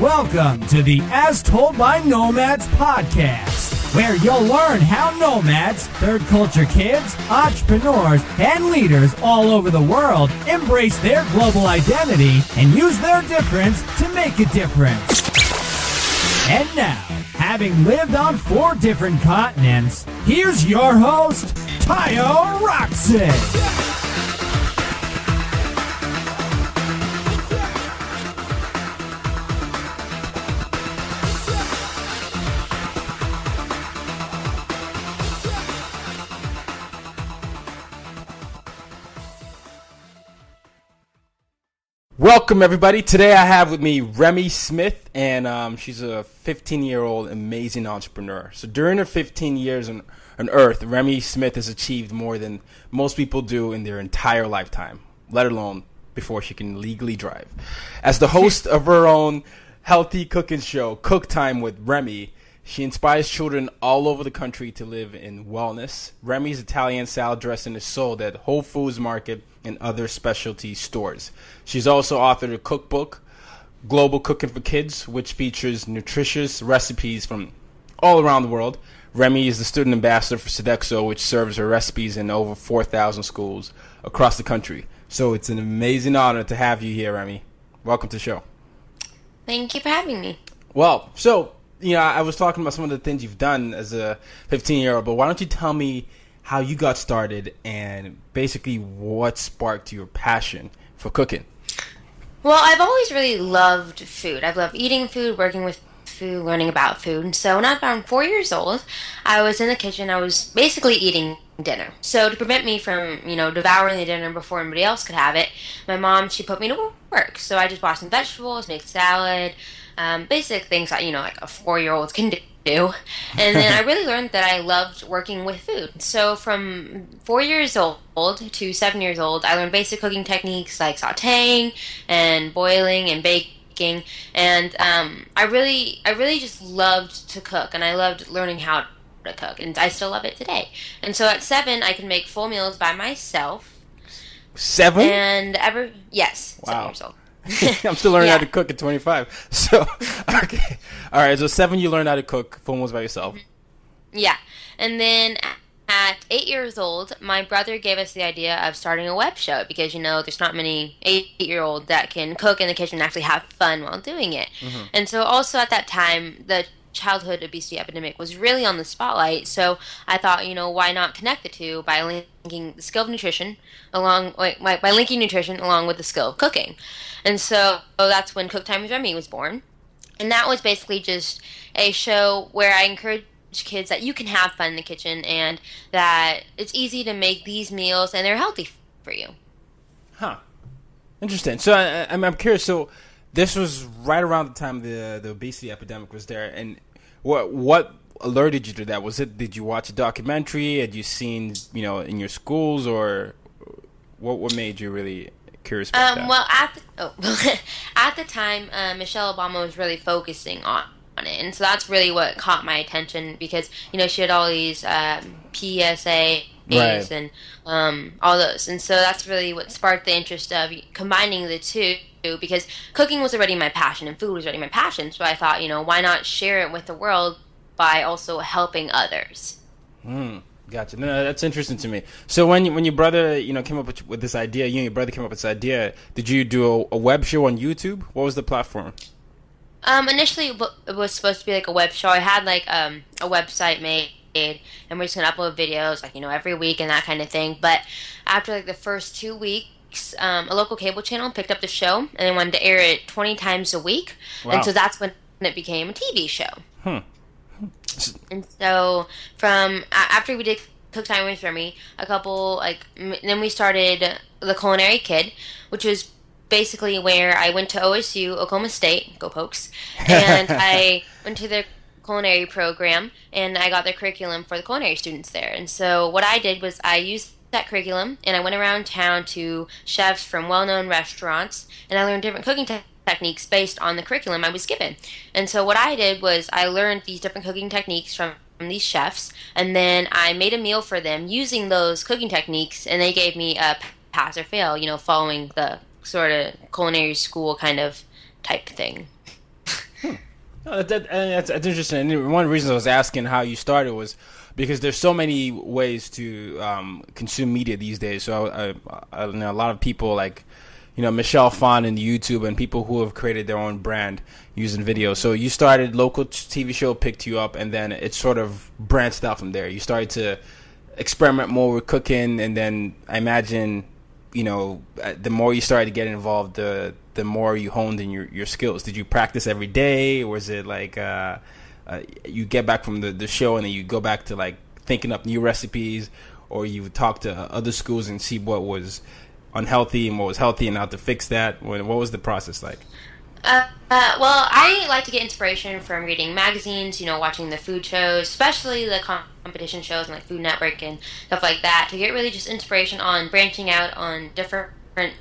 Welcome to the As Told by Nomads podcast, where you'll learn how nomads, third culture kids, entrepreneurs, and leaders all over the world embrace their global identity and use their difference to make a difference. And now, having lived on four different continents, here's your host, Tayo Rockson. Welcome, everybody. Today I have with me Remmi Smith, and um, she's a 15 year old amazing entrepreneur. So, during her 15 years on, on Earth, Remmi Smith has achieved more than most people do in their entire lifetime, let alone before she can legally drive. As the host of her own healthy cooking show, Cook Time with Remmi, she inspires children all over the country to live in wellness. Remmi's Italian salad dressing is sold at Whole Foods Market and other specialty stores. She's also authored a cookbook, Global Cooking for Kids, which features nutritious recipes from all around the world. Remmi is the student ambassador for Sodexo, which serves her recipes in over 4,000 schools across the country. So it's an amazing honor to have you here, Remmi. Welcome to the show. Thank you for having me. Well, so you know, I was talking about some of the things you've done as a 15 year old, but why don't you tell me how you got started and basically what sparked your passion for cooking? Well, I've always really loved food. I've loved eating food, working with food, learning about food. So when I was around four years old, I was in the kitchen. I was basically eating dinner. So to prevent me from, you know, devouring the dinner before anybody else could have it, my mom she put me to work. So I just bought some vegetables, made salad, um, basic things that you know like a four year old can do. And then I really learned that I loved working with food. So from four years old to seven years old, I learned basic cooking techniques like sautéing and boiling and baking. And um, I really, I really just loved to cook, and I loved learning how to cook, and I still love it today. And so at seven, I can make full meals by myself. Seven? And ever, yes, Wow. seven years old. I'm still learning how to cook at 25. So, okay. All right. So, seven, you learned how to cook meals by yourself. Mm-hmm. Yeah. And then at eight years old, my brother gave us the idea of starting a web show because, you know, there's not many eight year olds that can cook in the kitchen and actually have fun while doing it. Mm-hmm. And so, also at that time, the childhood obesity epidemic was really on the spotlight. So I thought, you know, why not connect the two by linking the skill of nutrition along, by, by linking nutrition along with the skill of cooking. And so oh, that's when Cook Time with Remmi was born. And that was basically just a show where I encourage kids that you can have fun in the kitchen and that it's easy to make these meals and they're healthy for you. Huh. Interesting. So, I, I'm, I'm curious. So, this was right around the time the the obesity epidemic was there, and what what alerted you to that? Was it did you watch a documentary? Had you seen you know in your schools, or what what made you really curious about Um, that. well, at the, oh, at the time, uh, Michelle Obama was really focusing on, on it, and so that's really what caught my attention because you know she had all these um, PSA Right. and um, all those, and so that's really what sparked the interest of combining the two. Because cooking was already my passion and food was already my passion, so I thought, you know, why not share it with the world by also helping others. Gotcha. No, that's interesting to me. So when when your brother, you know, came up with, with this idea, you and your brother came up with this idea. Did you do a, a web show on YouTube? What was the platform? Um, initially it it was supposed to be like a web show. I had like um a website made, and we're just gonna upload videos like you know every week and that kind of thing. But after like the first two weeks, um, a local cable channel picked up the show and they wanted to air it twenty times a week, Wow. and so that's when it became a TV show. Hmm. And so from after we did Cook Time with Remy, a couple like then we started the Culinary Kid, which was basically where I went to OSU, Oklahoma State, go Pokes, and I went to their culinary program and I got their curriculum for the culinary students there. And so what I did was I used that curriculum and I went around town to chefs from well-known restaurants and I learned different cooking te- techniques based on the curriculum I was given. And so what I did was I learned these different cooking techniques from from these chefs and then I made a meal for them using those cooking techniques and they gave me a pass or fail, you know, following the sort of culinary school kind of type thing. Oh, that, that, that's, that's interesting. And one of the reasons I was asking how you started was because there's so many ways to um, consume media these days. So I, I, I know a lot of people like, you know, Michelle Phan and YouTube and people who have created their own brand using video. So you started local TV show picked you up, and then it sort of branched out from there. You started to experiment more with cooking, and then I imagine, you know, uh, the more you started to get involved, the the more you honed in your, your skills. Did you practice every day, or was it like uh, uh, you get back from the, the show and then you go back to like thinking up new recipes, or you talk to other schools and see what was unhealthy and what was healthy and how to fix that? When, what was the process like? Uh, uh, well, I like to get inspiration from reading magazines, you know, watching the food shows, especially the com- competition shows and like Food Network and stuff like that, to get really just inspiration on branching out on different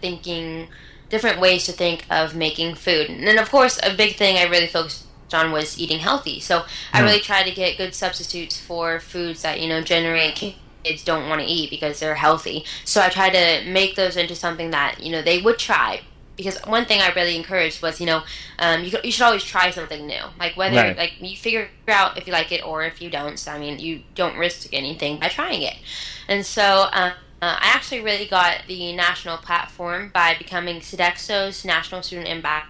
thinking, different ways to think of making food. And then, of course, a big thing I really focused on was eating healthy. So I really try to get good substitutes for foods that, you know, generate kids don't want to eat because they're healthy. So I try to make those into something that, you know, they would try because one thing I really encouraged was, you know, um, you, you should always try something new. Like whether Right. like you figure out if you like it or if you don't. So I mean, you don't risk anything by trying it. And so uh, uh, I actually really got the national platform by becoming Sodexo's national student ambassador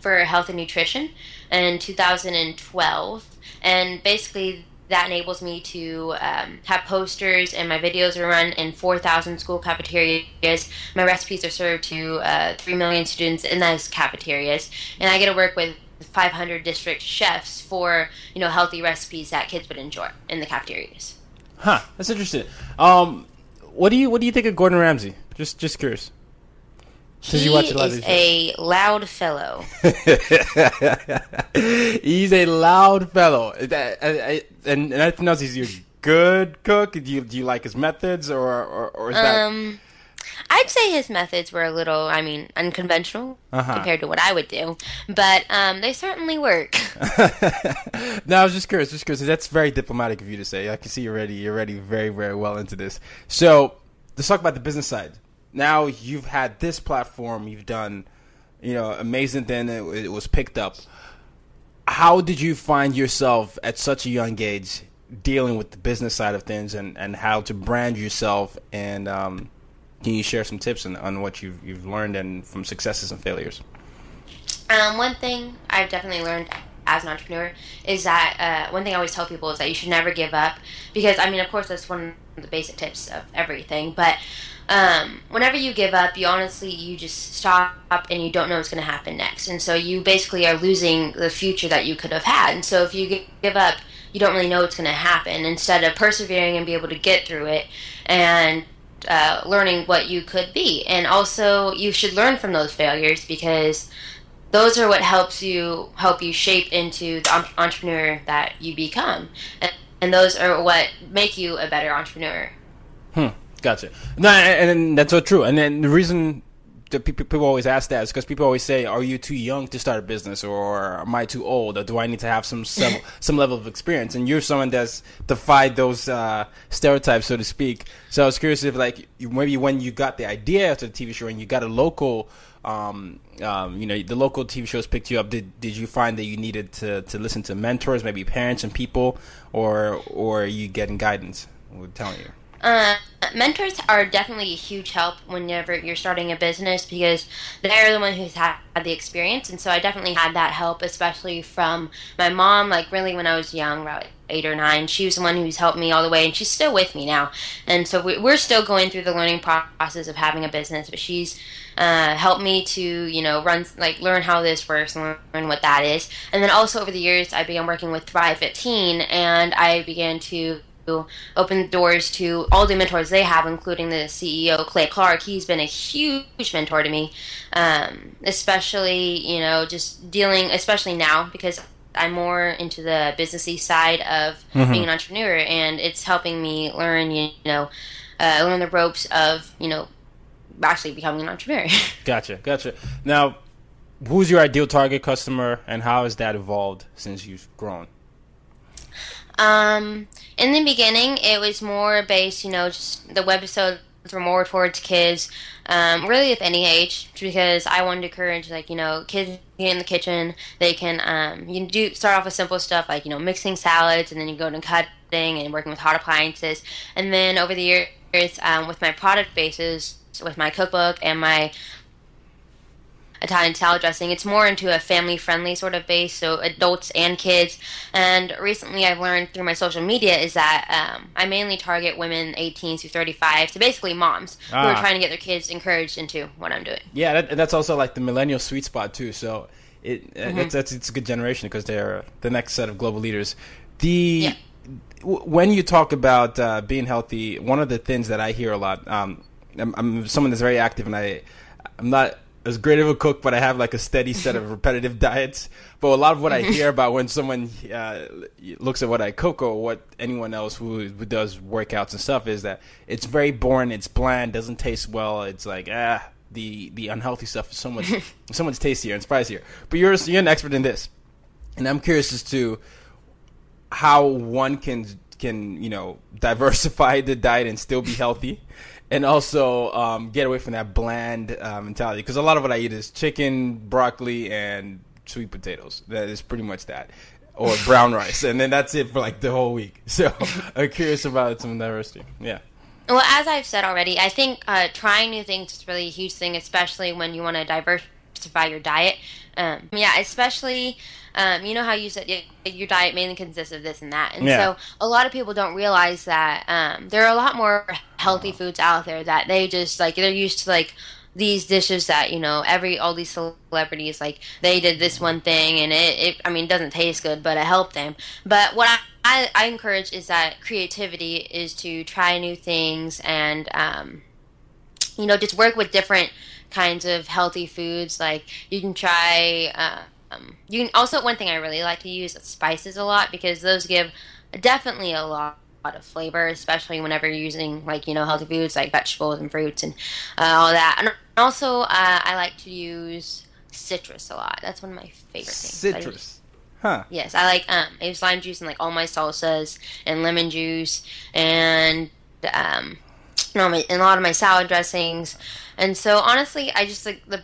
for health and nutrition in 2012. And basically, that enables me to um, have posters and my videos are run in 4,000 school cafeterias. My recipes are served to uh, 3 million students in those cafeterias. And I get to work with 500 district chefs for, you know, healthy recipes that kids would enjoy in the cafeterias. Huh? That's interesting. Um, what do you what do you think of Gordon Ramsay? Just just curious. He you watch a lot is a loud fellow. He's a loud fellow. That- I- I- And, and anything else? He's a good cook. Do you do you like his methods, or or, or is that? Um, I'd say his methods were a little, I mean, unconventional Uh-huh. compared to what I would do, but um, they certainly work. no, I was just curious. Just curious. That's very diplomatic of you to say. I can see you're already you're already very very well into this. So let's talk about the business side. Now you've had this platform. You've done, you know, amazing. Then it, it was picked up. How did you find yourself at such a young age dealing with the business side of things and, and how to brand yourself? And um, can you share some tips on, on what you've you've learned and from successes and failures? Um, one thing I've definitely learned as an entrepreneur is that uh, one thing I always tell people is that you should never give up because I mean, of course, that's one of the basic tips of everything. But um, whenever you give up, you honestly you just stop and you don't know what's going to happen next, and so you basically are losing the future that you could have had. And so if you give up, you don't really know what's going to happen. Instead of persevering and be able to get through it and uh, learning what you could be, and also you should learn from those failures because those are what helps you help you shape into the entrepreneur that you become and, and those are what make you a better entrepreneur Hmm. Gotcha. No, and, and that's so true. And then the reason pe- people always ask that is because people always say, "Are you too young to start a business, or am I too old, or do I need to have some some, some level of experience?" And you're someone that's defied those uh, stereotypes, so to speak. So I was curious if, like, maybe when you got the idea of the TV show and you got a local, um, um, you know, the local TV shows picked you up. Did did you find that you needed to, to listen to mentors, maybe parents and people, or or you getting guidance? We're telling you. Uh, mentors are definitely a huge help whenever you're starting a business because they're the one who's had the experience, and so I definitely had that help, especially from my mom. Like really, when I was young, about eight or nine, she was the one who's helped me all the way, and she's still with me now. And so we're still going through the learning process of having a business, but she's uh, helped me to you know run like learn how this works and learn what that is. And then also over the years, I began working with Thrive 15, and I began to open doors to all the mentors they have, including the CEO Clay Clark. He's been a huge mentor to me, um, especially you know just dealing, especially now because I'm more into the businessy side of mm-hmm. being an entrepreneur, and it's helping me learn you know uh, learn the ropes of you know actually becoming an entrepreneur. gotcha, gotcha. Now, who's your ideal target customer, and how has that evolved since you've grown? Um, in the beginning, it was more based, you know, just the webisodes were more towards kids, um, really of any age, because I wanted to encourage, like, you know, kids in the kitchen. They can, um, you do start off with simple stuff like, you know, mixing salads, and then you go to cutting and working with hot appliances. And then over the years, um, with my product bases, with my cookbook and my Italian salad dressing. It's more into a family friendly sort of base, so adults and kids. And recently I've learned through my social media is that um, I mainly target women 18 to 35, so basically moms ah. who are ah. trying to get their kids encouraged into what I'm doing. Yeah, that, that's also like the millennial sweet spot too. So it uh, mm-hmm. that's, that's it's a good generation because they're the next set of global leaders. The yeah. when you talk about uh, being healthy, one of the things that I hear a lot, um, I'm, I'm someone that's very active, and I I'm not as great of a cook, but I have like a steady set of repetitive diets. But a lot of what I hear about when someone uh, looks at what I cook or what anyone else who, who, does workouts and stuff is that it's very boring, it's bland, doesn't taste well. It's like ah, the the unhealthy stuff is so much so much tastier and spicier. But you're you're an expert in this, and I'm curious as to how one can can you know diversify the diet and still be healthy and also um, get away from that bland uh, mentality because a lot of what I eat is chicken, broccoli, and sweet potatoes. That is pretty much that, or brown rice, and then that's it for like the whole week. So I'm curious about some diversity. Yeah. Well, as I've said already, I think uh, trying new things is really a huge thing, especially when you want to diversify your diet. Um, yeah, especially um, you know how you said your diet mainly consists of this and that, and yeah. so a lot of people don't realize that um, there are a lot more healthy foods out there that they just like they're used to like these dishes that you know every all these celebrities like they did this one thing and it, it I mean doesn't taste good but it helped them. But what I, I, I encourage is that creativity is to try new things and um, you know just work with different kinds of healthy foods. Like you can try. Uh, um, you can also one thing I really like to use spices a lot because those give definitely a lot of flavor, especially whenever you're using like you know healthy foods like vegetables and fruits and uh, all that. And also, uh, I like to use citrus a lot. That's one of my favorite things. Citrus. Huh. Yes, I like um, I use lime juice in like all my salsas and lemon juice and um, know, my, in a lot of my salad dressings. And so honestly, I just like the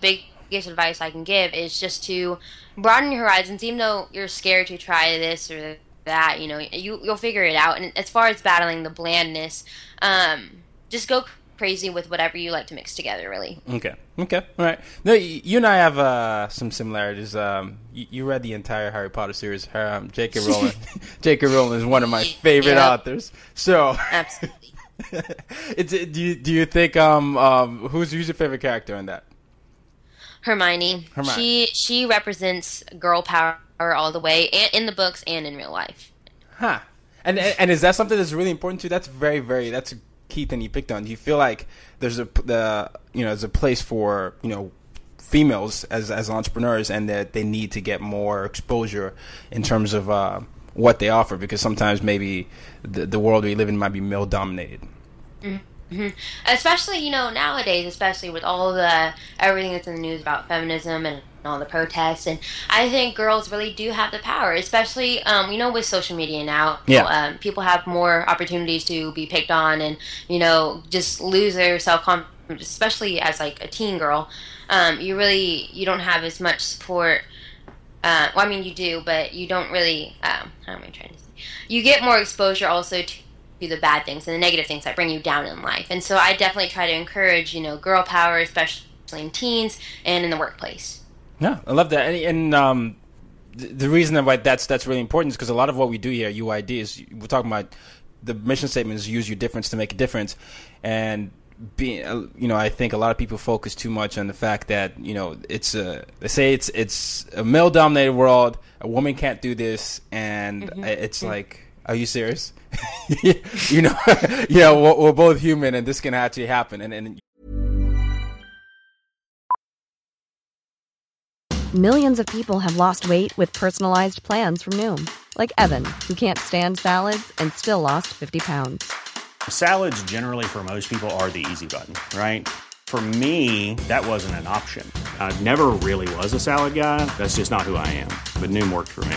biggest advice I can give is just to broaden your horizons. Even though you're scared to try this or that, you know, you you'll figure it out. And as far as battling the blandness, um, just go crazy with whatever you like to mix together. Really. Okay. Okay. All right. No, you and I have uh, some similarities. Um, you, you, read the entire Harry Potter series. Um, J.K. Rowling. J.K. Rowling is one of my favorite authors. So. Absolutely. it's, do you do you think um um who's who's your favorite character in that? Hermione. Hermione. She she represents girl power all the way, and in the books and in real life. Huh. And and is that something that's really important to you? That's very very that's a key thing you picked on. Do you feel like there's a the you know there's a place for you know females as as entrepreneurs and that they need to get more exposure in terms of uh, what they offer because sometimes maybe the the world we live in might be male dominated. Mm-hmm. Mm-hmm. Especially, you know, nowadays, especially with all the everything that's in the news about feminism and all the protests, and I think girls really do have the power, especially, um, you know, with social media now. Yeah. Um, people have more opportunities to be picked on and, you know, just lose their self confidence, especially as like a teen girl. Um, you really you don't have as much support. Uh, well, I mean, you do, but you don't really. Um, how am I trying to say? You get more exposure also to the bad things and the negative things that bring you down in life. And so I definitely try to encourage, you know, girl power, especially in teens and in the workplace. Yeah, I love that. And, and um, the, the reason why that's that's really important is because a lot of what we do here at UID is we're talking about the mission statement is use your difference to make a difference, and being uh, you know I think a lot of people focus too much on the fact that you know it's a they say it's it's a male dominated world, a woman can't do this, and Mm-hmm. it's like. Are you serious? you know, you know, we're, we're both human, and this can actually happen. And, and Millions of people have lost weight with personalized plans from Noom, like Evan, who can't stand salads and still lost 50 pounds. Salads, generally, for most people, are the easy button, right? For me, that wasn't an option. I never really was a salad guy. That's just not who I am. But Noom worked for me.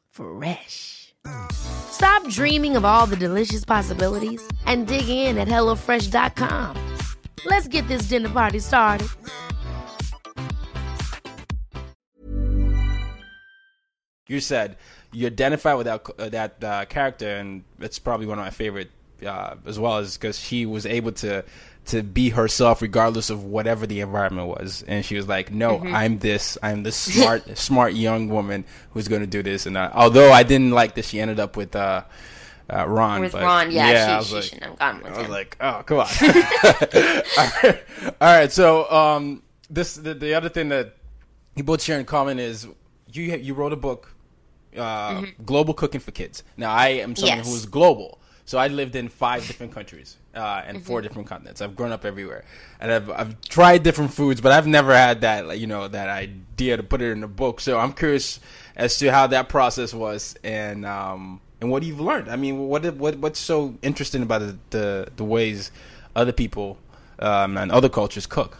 Fresh. Stop dreaming of all the delicious possibilities and dig in at HelloFresh.com. Let's get this dinner party started. you said you identify with that uh, that uh, character, and it's probably one of my favorite uh, as well, is because she was able to to be herself regardless of whatever the environment was, and she was like, "No, I'm this. I'm this smart, smart young woman who's going to do this." And uh, although I didn't like that, she ended up with. Uh, uh, Ron, With but Ron, yeah, I she, was she like- shouldn't have gone with I was him. like, oh, come on. all, right. all right. So, um, this the, the other thing that you both share in common is you you wrote a book, uh, Global Cooking for Kids. Now, I am someone Yes. who is global, so I lived in five different countries uh, and four different continents. I've grown up everywhere, and I've I've tried different foods, but I've never had that like, you know that idea to put it in a book. So I'm curious as to how that process was and. Um, and what you've learned. I mean, what what what's so interesting about the the, the ways other people um, and other cultures cook?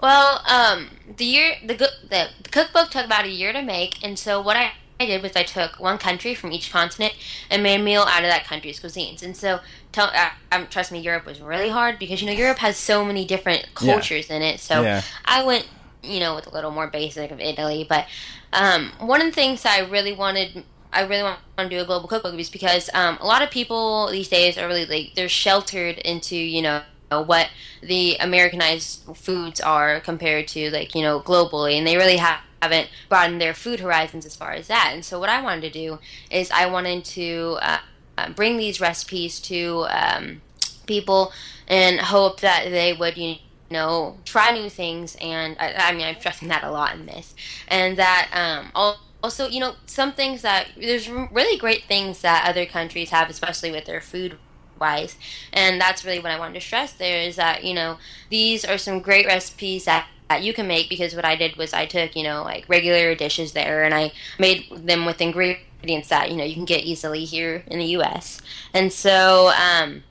Well, um, the year the, the the cookbook took about a year to make, and so what I, I did was I took one country from each continent and made a meal out of that country's cuisines. And so, tell, uh, um, trust me, Europe was really hard because you know Europe has so many different Yeah. cultures in it. So Yeah. I went, you know, with a little more basic of Italy. But um, one of the things I really wanted. I really want to do a global cookbook is because um, a lot of people these days are really like they're sheltered into you know what the Americanized foods are compared to like you know globally, and they really ha- haven't broadened their food horizons as far as that. And so what I wanted to do is I wanted to uh, uh, bring these recipes to um, people and hope that they would you know try new things. And I, I mean I'm stressing that a lot in this, and that um, all also, you know, some things that there's really great things that other countries have, especially with their food wise. And that's really what I wanted to stress there is that, you know, these are some great recipes that, that you can make because what I did was I took, you know, like regular dishes there and I made them with ingredients that, you know, you can get easily here in the US. And so, um,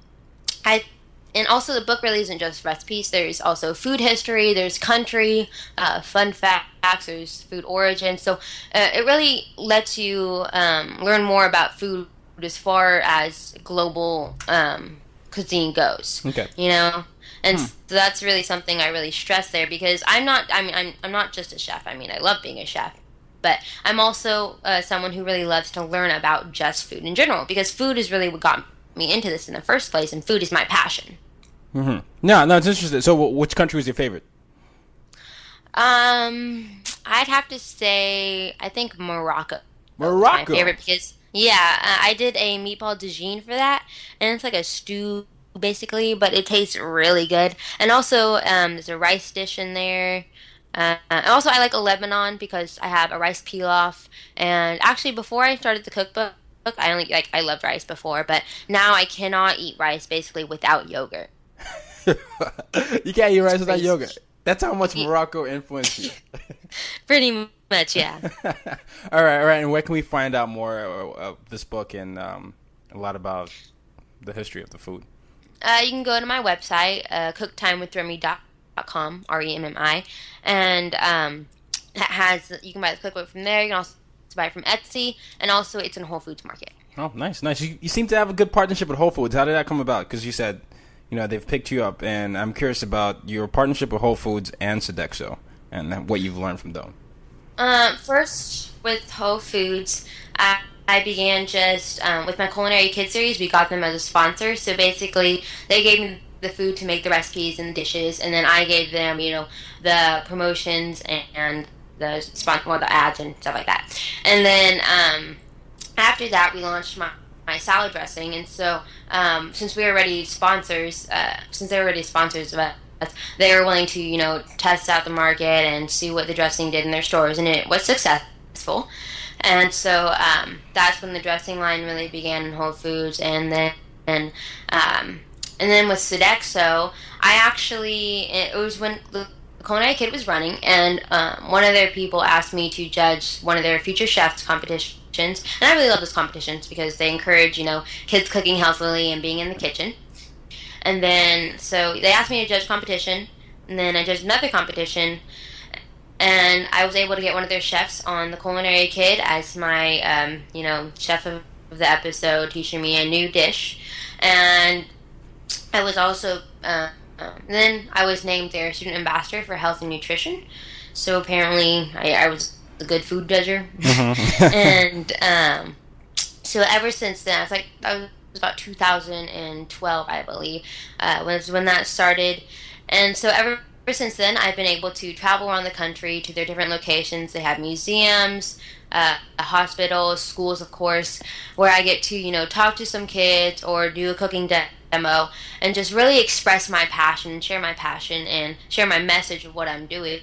I and also the book really isn't just recipes there's also food history there's country uh, fun facts there's food origin so uh, it really lets you um, learn more about food as far as global um, cuisine goes Okay. you know and so that's really something i really stress there because i'm not i mean i'm, I'm not just a chef i mean i love being a chef but i'm also uh, someone who really loves to learn about just food in general because food is really what got me into this in the first place and food is my passion No, no, it's interesting. So, wh- which country was your favorite? Um, I'd have to say I think Morocco. Morocco? my favorite because yeah, I did a meatball tagine for that, and it's like a stew basically, but it tastes really good. And also, um, there's a rice dish in there. Uh, and also, I like a Lebanon because I have a rice pilaf. And actually, before I started the cookbook, I only like I loved rice before, but now I cannot eat rice basically without yogurt. you can't eat rice without yogurt. That's how much Morocco influenced you. Pretty much, yeah. all right, all right. And where can we find out more of this book and um, a lot about the history of the food? Uh, you can go to my website, uh, cooktimewithremmi.com, R-E-M-M-I, and um, that has you can buy the cookbook from there. You can also buy it from Etsy, and also it's in Whole Foods Market. Oh, nice, nice. You, you seem to have a good partnership with Whole Foods. How did that come about? Because you said, you know, they've picked you up, and I'm curious about your partnership with Whole Foods and Sodexo, and what you've learned from them. Um, first with Whole Foods, I, I began just um, with my culinary kid series. We got them as a sponsor, so basically they gave me the food to make the recipes and the dishes, and then I gave them, you know, the promotions and, the sponsor, well, the ads and stuff like that. And then um, after that, we launched my my salad dressing, and so um, since we were already sponsors, uh, since they were already sponsors of us, they were willing to you know test out the market and see what the dressing did in their stores, and it was successful. And so um, that's when the dressing line really began in Whole Foods, and then and um, and then with Sodexo, I actually it was when the Culinary Kid was running, and um, one of their people asked me to judge one of their future chefs competitions. And I really love those competitions because they encourage, you know, kids cooking healthily and being in the kitchen. And then, so they asked me to judge competition, and then I judged another competition, and I was able to get one of their chefs on the Culinary Kid as my, um, you know, chef of the episode, teaching me a new dish. And I was also, uh, um, then I was named their student ambassador for health and nutrition. So apparently, I, I was a good food judger. Mm-hmm. and um, so ever since then, I was like, I was about 2012, I believe, uh, was when that started. And so ever ever since then, I've been able to travel around the country to their different locations. They have museums, uh, hospitals, schools, of course, where I get to, you know, talk to some kids or do a cooking de- demo and just really express my passion, share my passion, and share my message of what I'm doing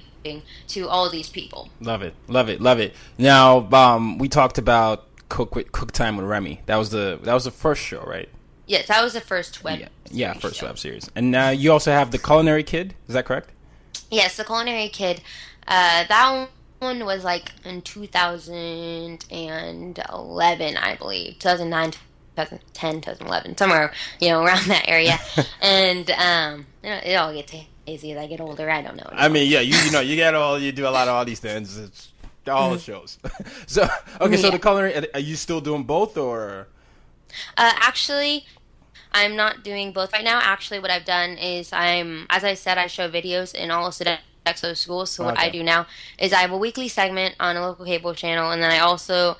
to all these people. Love it, love it, love it. Now, um, we talked about cook with cook time with Remmi. That was the that was the first show, right? Yes, that was the first web. Yeah, yeah first show. web series. And now you also have the Culinary Kid. Is that correct? Yes, the Culinary Kid. Uh, that one was like in 2011, I believe, 2009, 2010, 2011, somewhere you know around that area. and um, you know, it all gets hazy as I get older. I don't know. Anymore. I mean, yeah, you you know you get all you do a lot of all these things. It's all the shows. so okay, so yeah. the culinary, are you still doing both or? Uh, actually, I'm not doing both right now. Actually, what I've done is I'm, as I said, I show videos in all of Sodexo schools. So what I do now is I have a weekly segment on a local cable channel, and then I also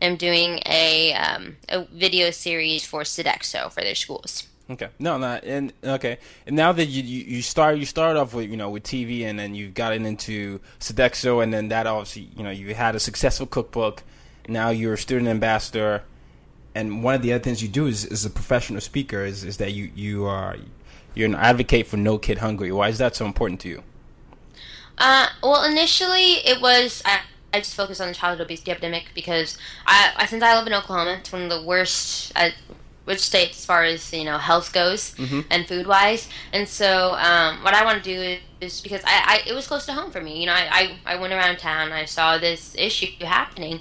am doing a um, a video series for Sodexo for their schools. Okay. No, not and okay. And now that you, you you start you start off with you know with TV and then you've gotten into Sodexo and then that obviously you know you had a successful cookbook. Now you're a student ambassador and one of the other things you do is, as a professional speaker is, is that you you are you're an advocate for no kid hungry. Why is that so important to you? Uh, well, initially it was I, I just focused on the childhood obesity epidemic because I, I since I live in Oklahoma, it's one of the worst uh, which states as far as you know health goes mm-hmm. and food wise. And so um, what I want to do is, is because I, I, it was close to home for me. You know, I, I, I went around town, I saw this issue happening,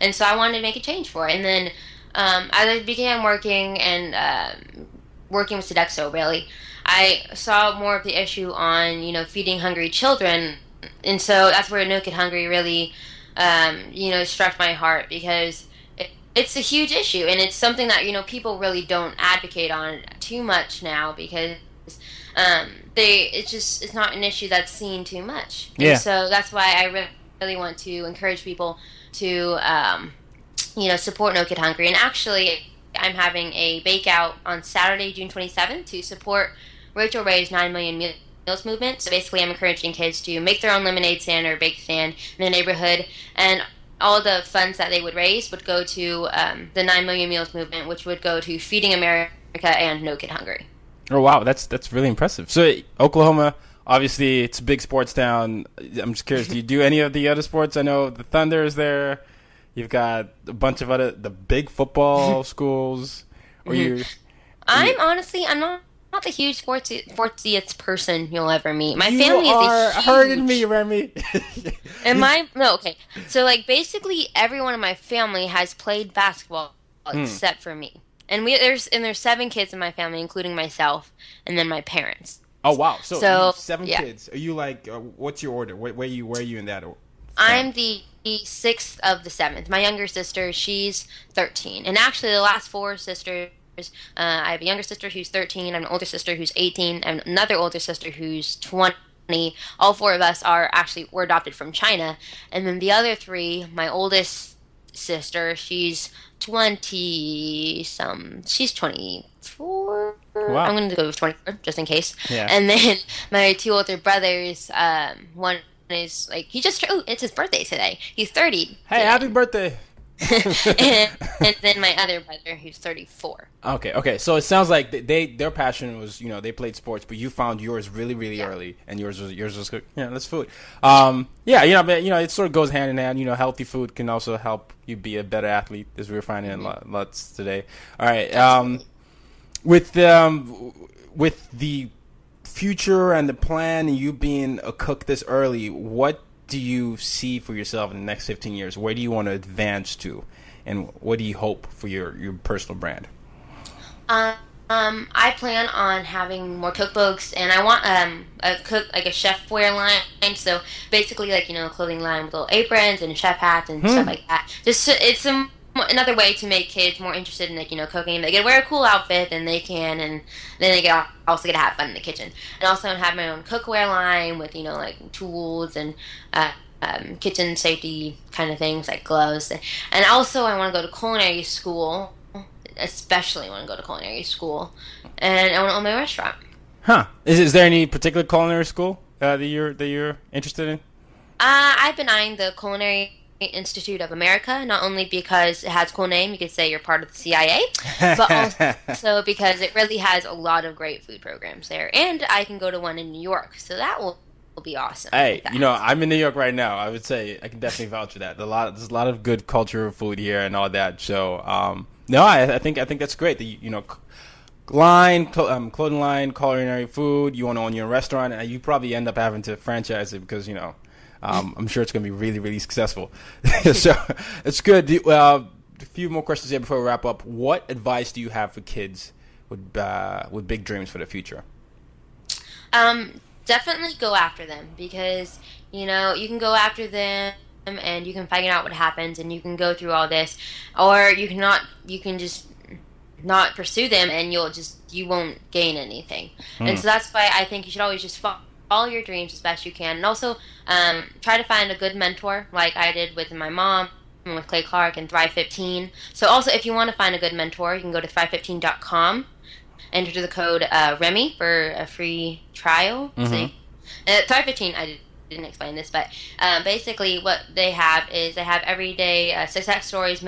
and so I wanted to make a change for it. And then um, as I began working and uh, working with Sodexo, really, I saw more of the issue on you know feeding hungry children, and so that's where No Kid Hungry really um, you know struck my heart because it, it's a huge issue and it's something that you know people really don't advocate on too much now because um, they it's just it's not an issue that's seen too much. Yeah. And so that's why I re- really want to encourage people to um, you know, support No Kid Hungry. And actually, I'm having a bake out on Saturday, June 27th to support Rachael Ray's 9 Million Meals movement. So basically, I'm encouraging kids to make their own lemonade stand or bake stand in the neighborhood. And all the funds that they would raise would go to um, the 9 Million Meals movement, which would go to Feeding America and No Kid Hungry. Oh wow, that's that's really impressive. So Oklahoma, obviously, it's a big sports town. I'm just curious, do you do any of the other sports? I know the Thunder is there. You've got a bunch of other the big football schools. Or you? I'm honestly, I'm not not the huge sports sportsiest person you'll ever meet. My You family are is a huge, hurting me, Remmi. and my no okay. So like basically everyone in my family has played basketball Hmm. except for me. And we there's and there's seven kids in my family, including myself, and then my parents. oh wow, so, So, seven yeah. kids. Are you like? Uh, what's your order? Where, where you where are you in that? order? I'm the sixth of the seventh. My younger sister, she's 13. And actually, the last four sisters, uh, I have a younger sister who's 13, I have an older sister who's 18, and another older sister who's 20. All four of us are actually were adopted from China, and then the other three, my oldest sister, she's 20 some, she's 24. Wow. I'm going to go with 24 just in case. Yeah. And then my two older brothers, um, one is like he just oh it's his birthday today. He's 30. Hey, happy birthday! and, and then my other brother who's 34. Okay, okay. So it sounds like they, they their passion was you know they played sports, but you found yours really really Yeah. early, and yours was yours was good. Yeah, that's food. Um, yeah, you know, but you know, it sort of goes hand in hand. You know, healthy food can also help you be a better athlete, as we are finding in lo- lots today. All right, um, with um, with the future and the plan, and you being a cook this early, what do you see for yourself in the next fifteen years? Where do you want to advance to, and what do you hope for your your personal brand? Um, um, I plan on having more cookbooks, and I want um a cook like a chef wear line. So basically, like you know, a clothing line with little aprons and chef hats and stuff like that. Just to- it's some another way to make kids more interested in like you know cooking. They can wear a cool outfit, and they can, and then they get also get to have fun in the kitchen. And also, I have my own cookware line with you know like tools and. Uh, um, kitchen safety kind of things like gloves, and also I want to go to culinary school especially want to go to culinary school, and I want to own my restaurant. Huh? Is is there any particular culinary school uh, that you're that you're interested in? Uh, I've been eyeing the Culinary Institute of America, not only because it has a cool name, you could say you're part of the CIA, but also because it really has a lot of great food programs there, and I can go to one in New York, so that will, will be awesome. Hey, you know, I'm in New York right now. I would say I can definitely vouch for that. A lot, there's a lot of good culture of food here and all that. So, um, no, I, I think I think that's great. You, you know, line, cl- um, clothing line, culinary food. You want to own your restaurant, and you probably end up having to franchise it because you know, um, I'm sure it's going to be really, really successful. so, it's good. Uh, a few more questions here before we wrap up. What advice do you have for kids with uh, with big dreams for the future? Um, definitely go after them because you know you can go after them and you can find out what happens and you can go through all this, or you cannot. You can just not pursue them and you'll just you won't gain anything. And so that's why I think you should always just fo- follow your dreams as best you can, and also um, try to find a good mentor like I did with my mom. and With Clay Clark and Thrive 15. So, also, if you want to find a good mentor, you can go to thrive15.com enter the code uh, Remmi for a free trial. See, uh, Thrive 15. I did- didn't explain this, but um, basically, what they have is they have everyday uh, success stories,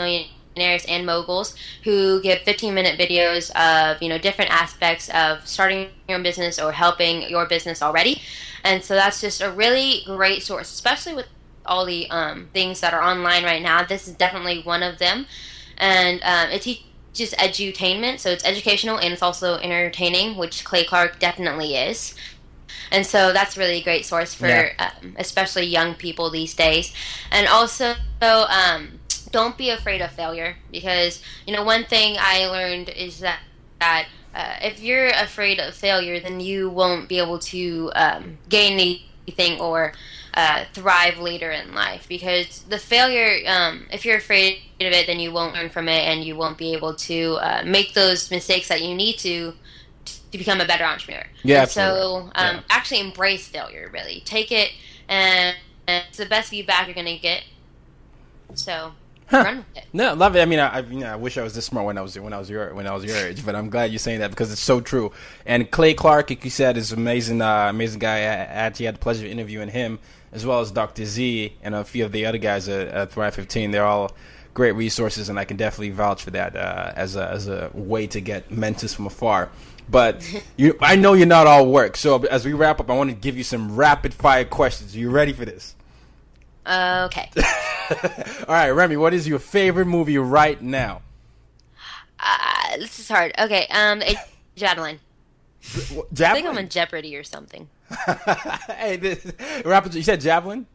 millionaires and moguls who give 15 minute videos of you know different aspects of starting your own business or helping your business already, and so that's just a really great source, especially with all the um, things that are online right now. This is definitely one of them, and um, it teaches edutainment, so it's educational and it's also entertaining, which Clay Clark definitely is. And so that's really a great source for Yeah. um, especially young people these days. And also, um, don't be afraid of failure because you know one thing I learned is that that uh, if you're afraid of failure, then you won't be able to um, gain anything or uh, thrive later in life because the failure um, if you're afraid of it then you won't learn from it and you won't be able to uh, make those mistakes that you need to to become a better entrepreneur. Yeah, so um, Yeah. actually embrace failure really. Take it and, and it's the best feedback you're gonna get. So it No, love it. I mean, I, I, you know, I wish I was this smart when I was when I was your when I was your age, but I'm glad you're saying that because it's so true. And Clay Clark, like you said, is amazing, uh, amazing guy. I actually had the pleasure of interviewing him as well as Dr. Z and a few of the other guys at, at Thrive 15. They're all great resources, and I can definitely vouch for that uh, as a as a way to get mentors from afar. But you, I know you're not all work. So as we wrap up, I want to give you some rapid fire questions. Are you ready for this? Okay. All right, Remmi, what is your favorite movie right now? Uh, this is hard. Okay. Um, a- Javelin. I think I'm Javelin. on Jeopardy or something. hey, this, rapid. You said javelin.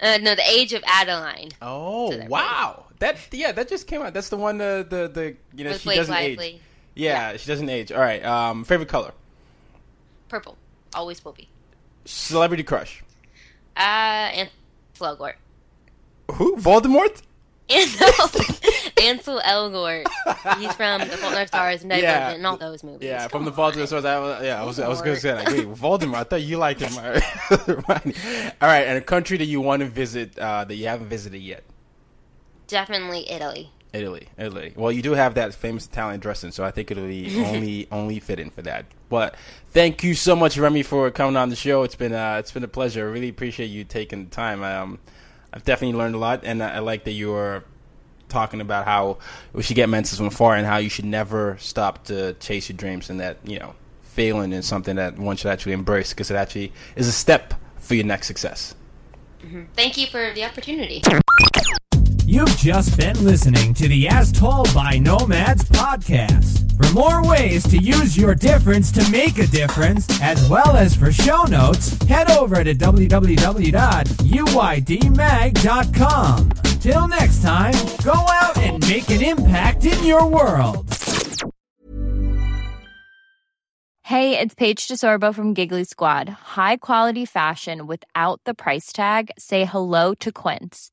Uh, no, the Age of Adaline. Oh that wow! That yeah, that just came out. That's the one. The the, the you know With she Blake doesn't Lively. age. Yeah, she doesn't age. All right. Um, favorite color. Purple. Always will be. Celebrity crush. Uh, and Elgort. Who? Voldemort. Ansel Elgort. He's from The Fault in Our Stars and Divergent Yeah. and all those movies. Yeah, from Come the Fault in the Stars. I was, yeah, I was, I was going to say like, wait, Voldemort. I thought you liked him. All right, and a country that you want to visit uh, that you haven't visited yet. Definitely Italy. Italy, Italy. Well, you do have that famous Italian dressing, so I think it'll be only only fitting for that. But thank you so much, Remmi, for coming on the show. It's been uh, it's been a pleasure. I really appreciate you taking the time. Um, I've definitely learned a lot, and I, I like that you were talking about how we should get mentors from far and how you should never stop to chase your dreams, and that you know failing is something that one should actually embrace because it actually is a step for your next success. Thank you for the opportunity. You've just been listening to the As Told by Nomads podcast. For more ways to use your difference to make a difference, as well as for show notes, head over to www.uydmag.com. Till next time, go out and make an impact in your world. Hey, it's Paige DeSorbo from Giggly Squad. High quality fashion without the price tag. Say hello to Quince.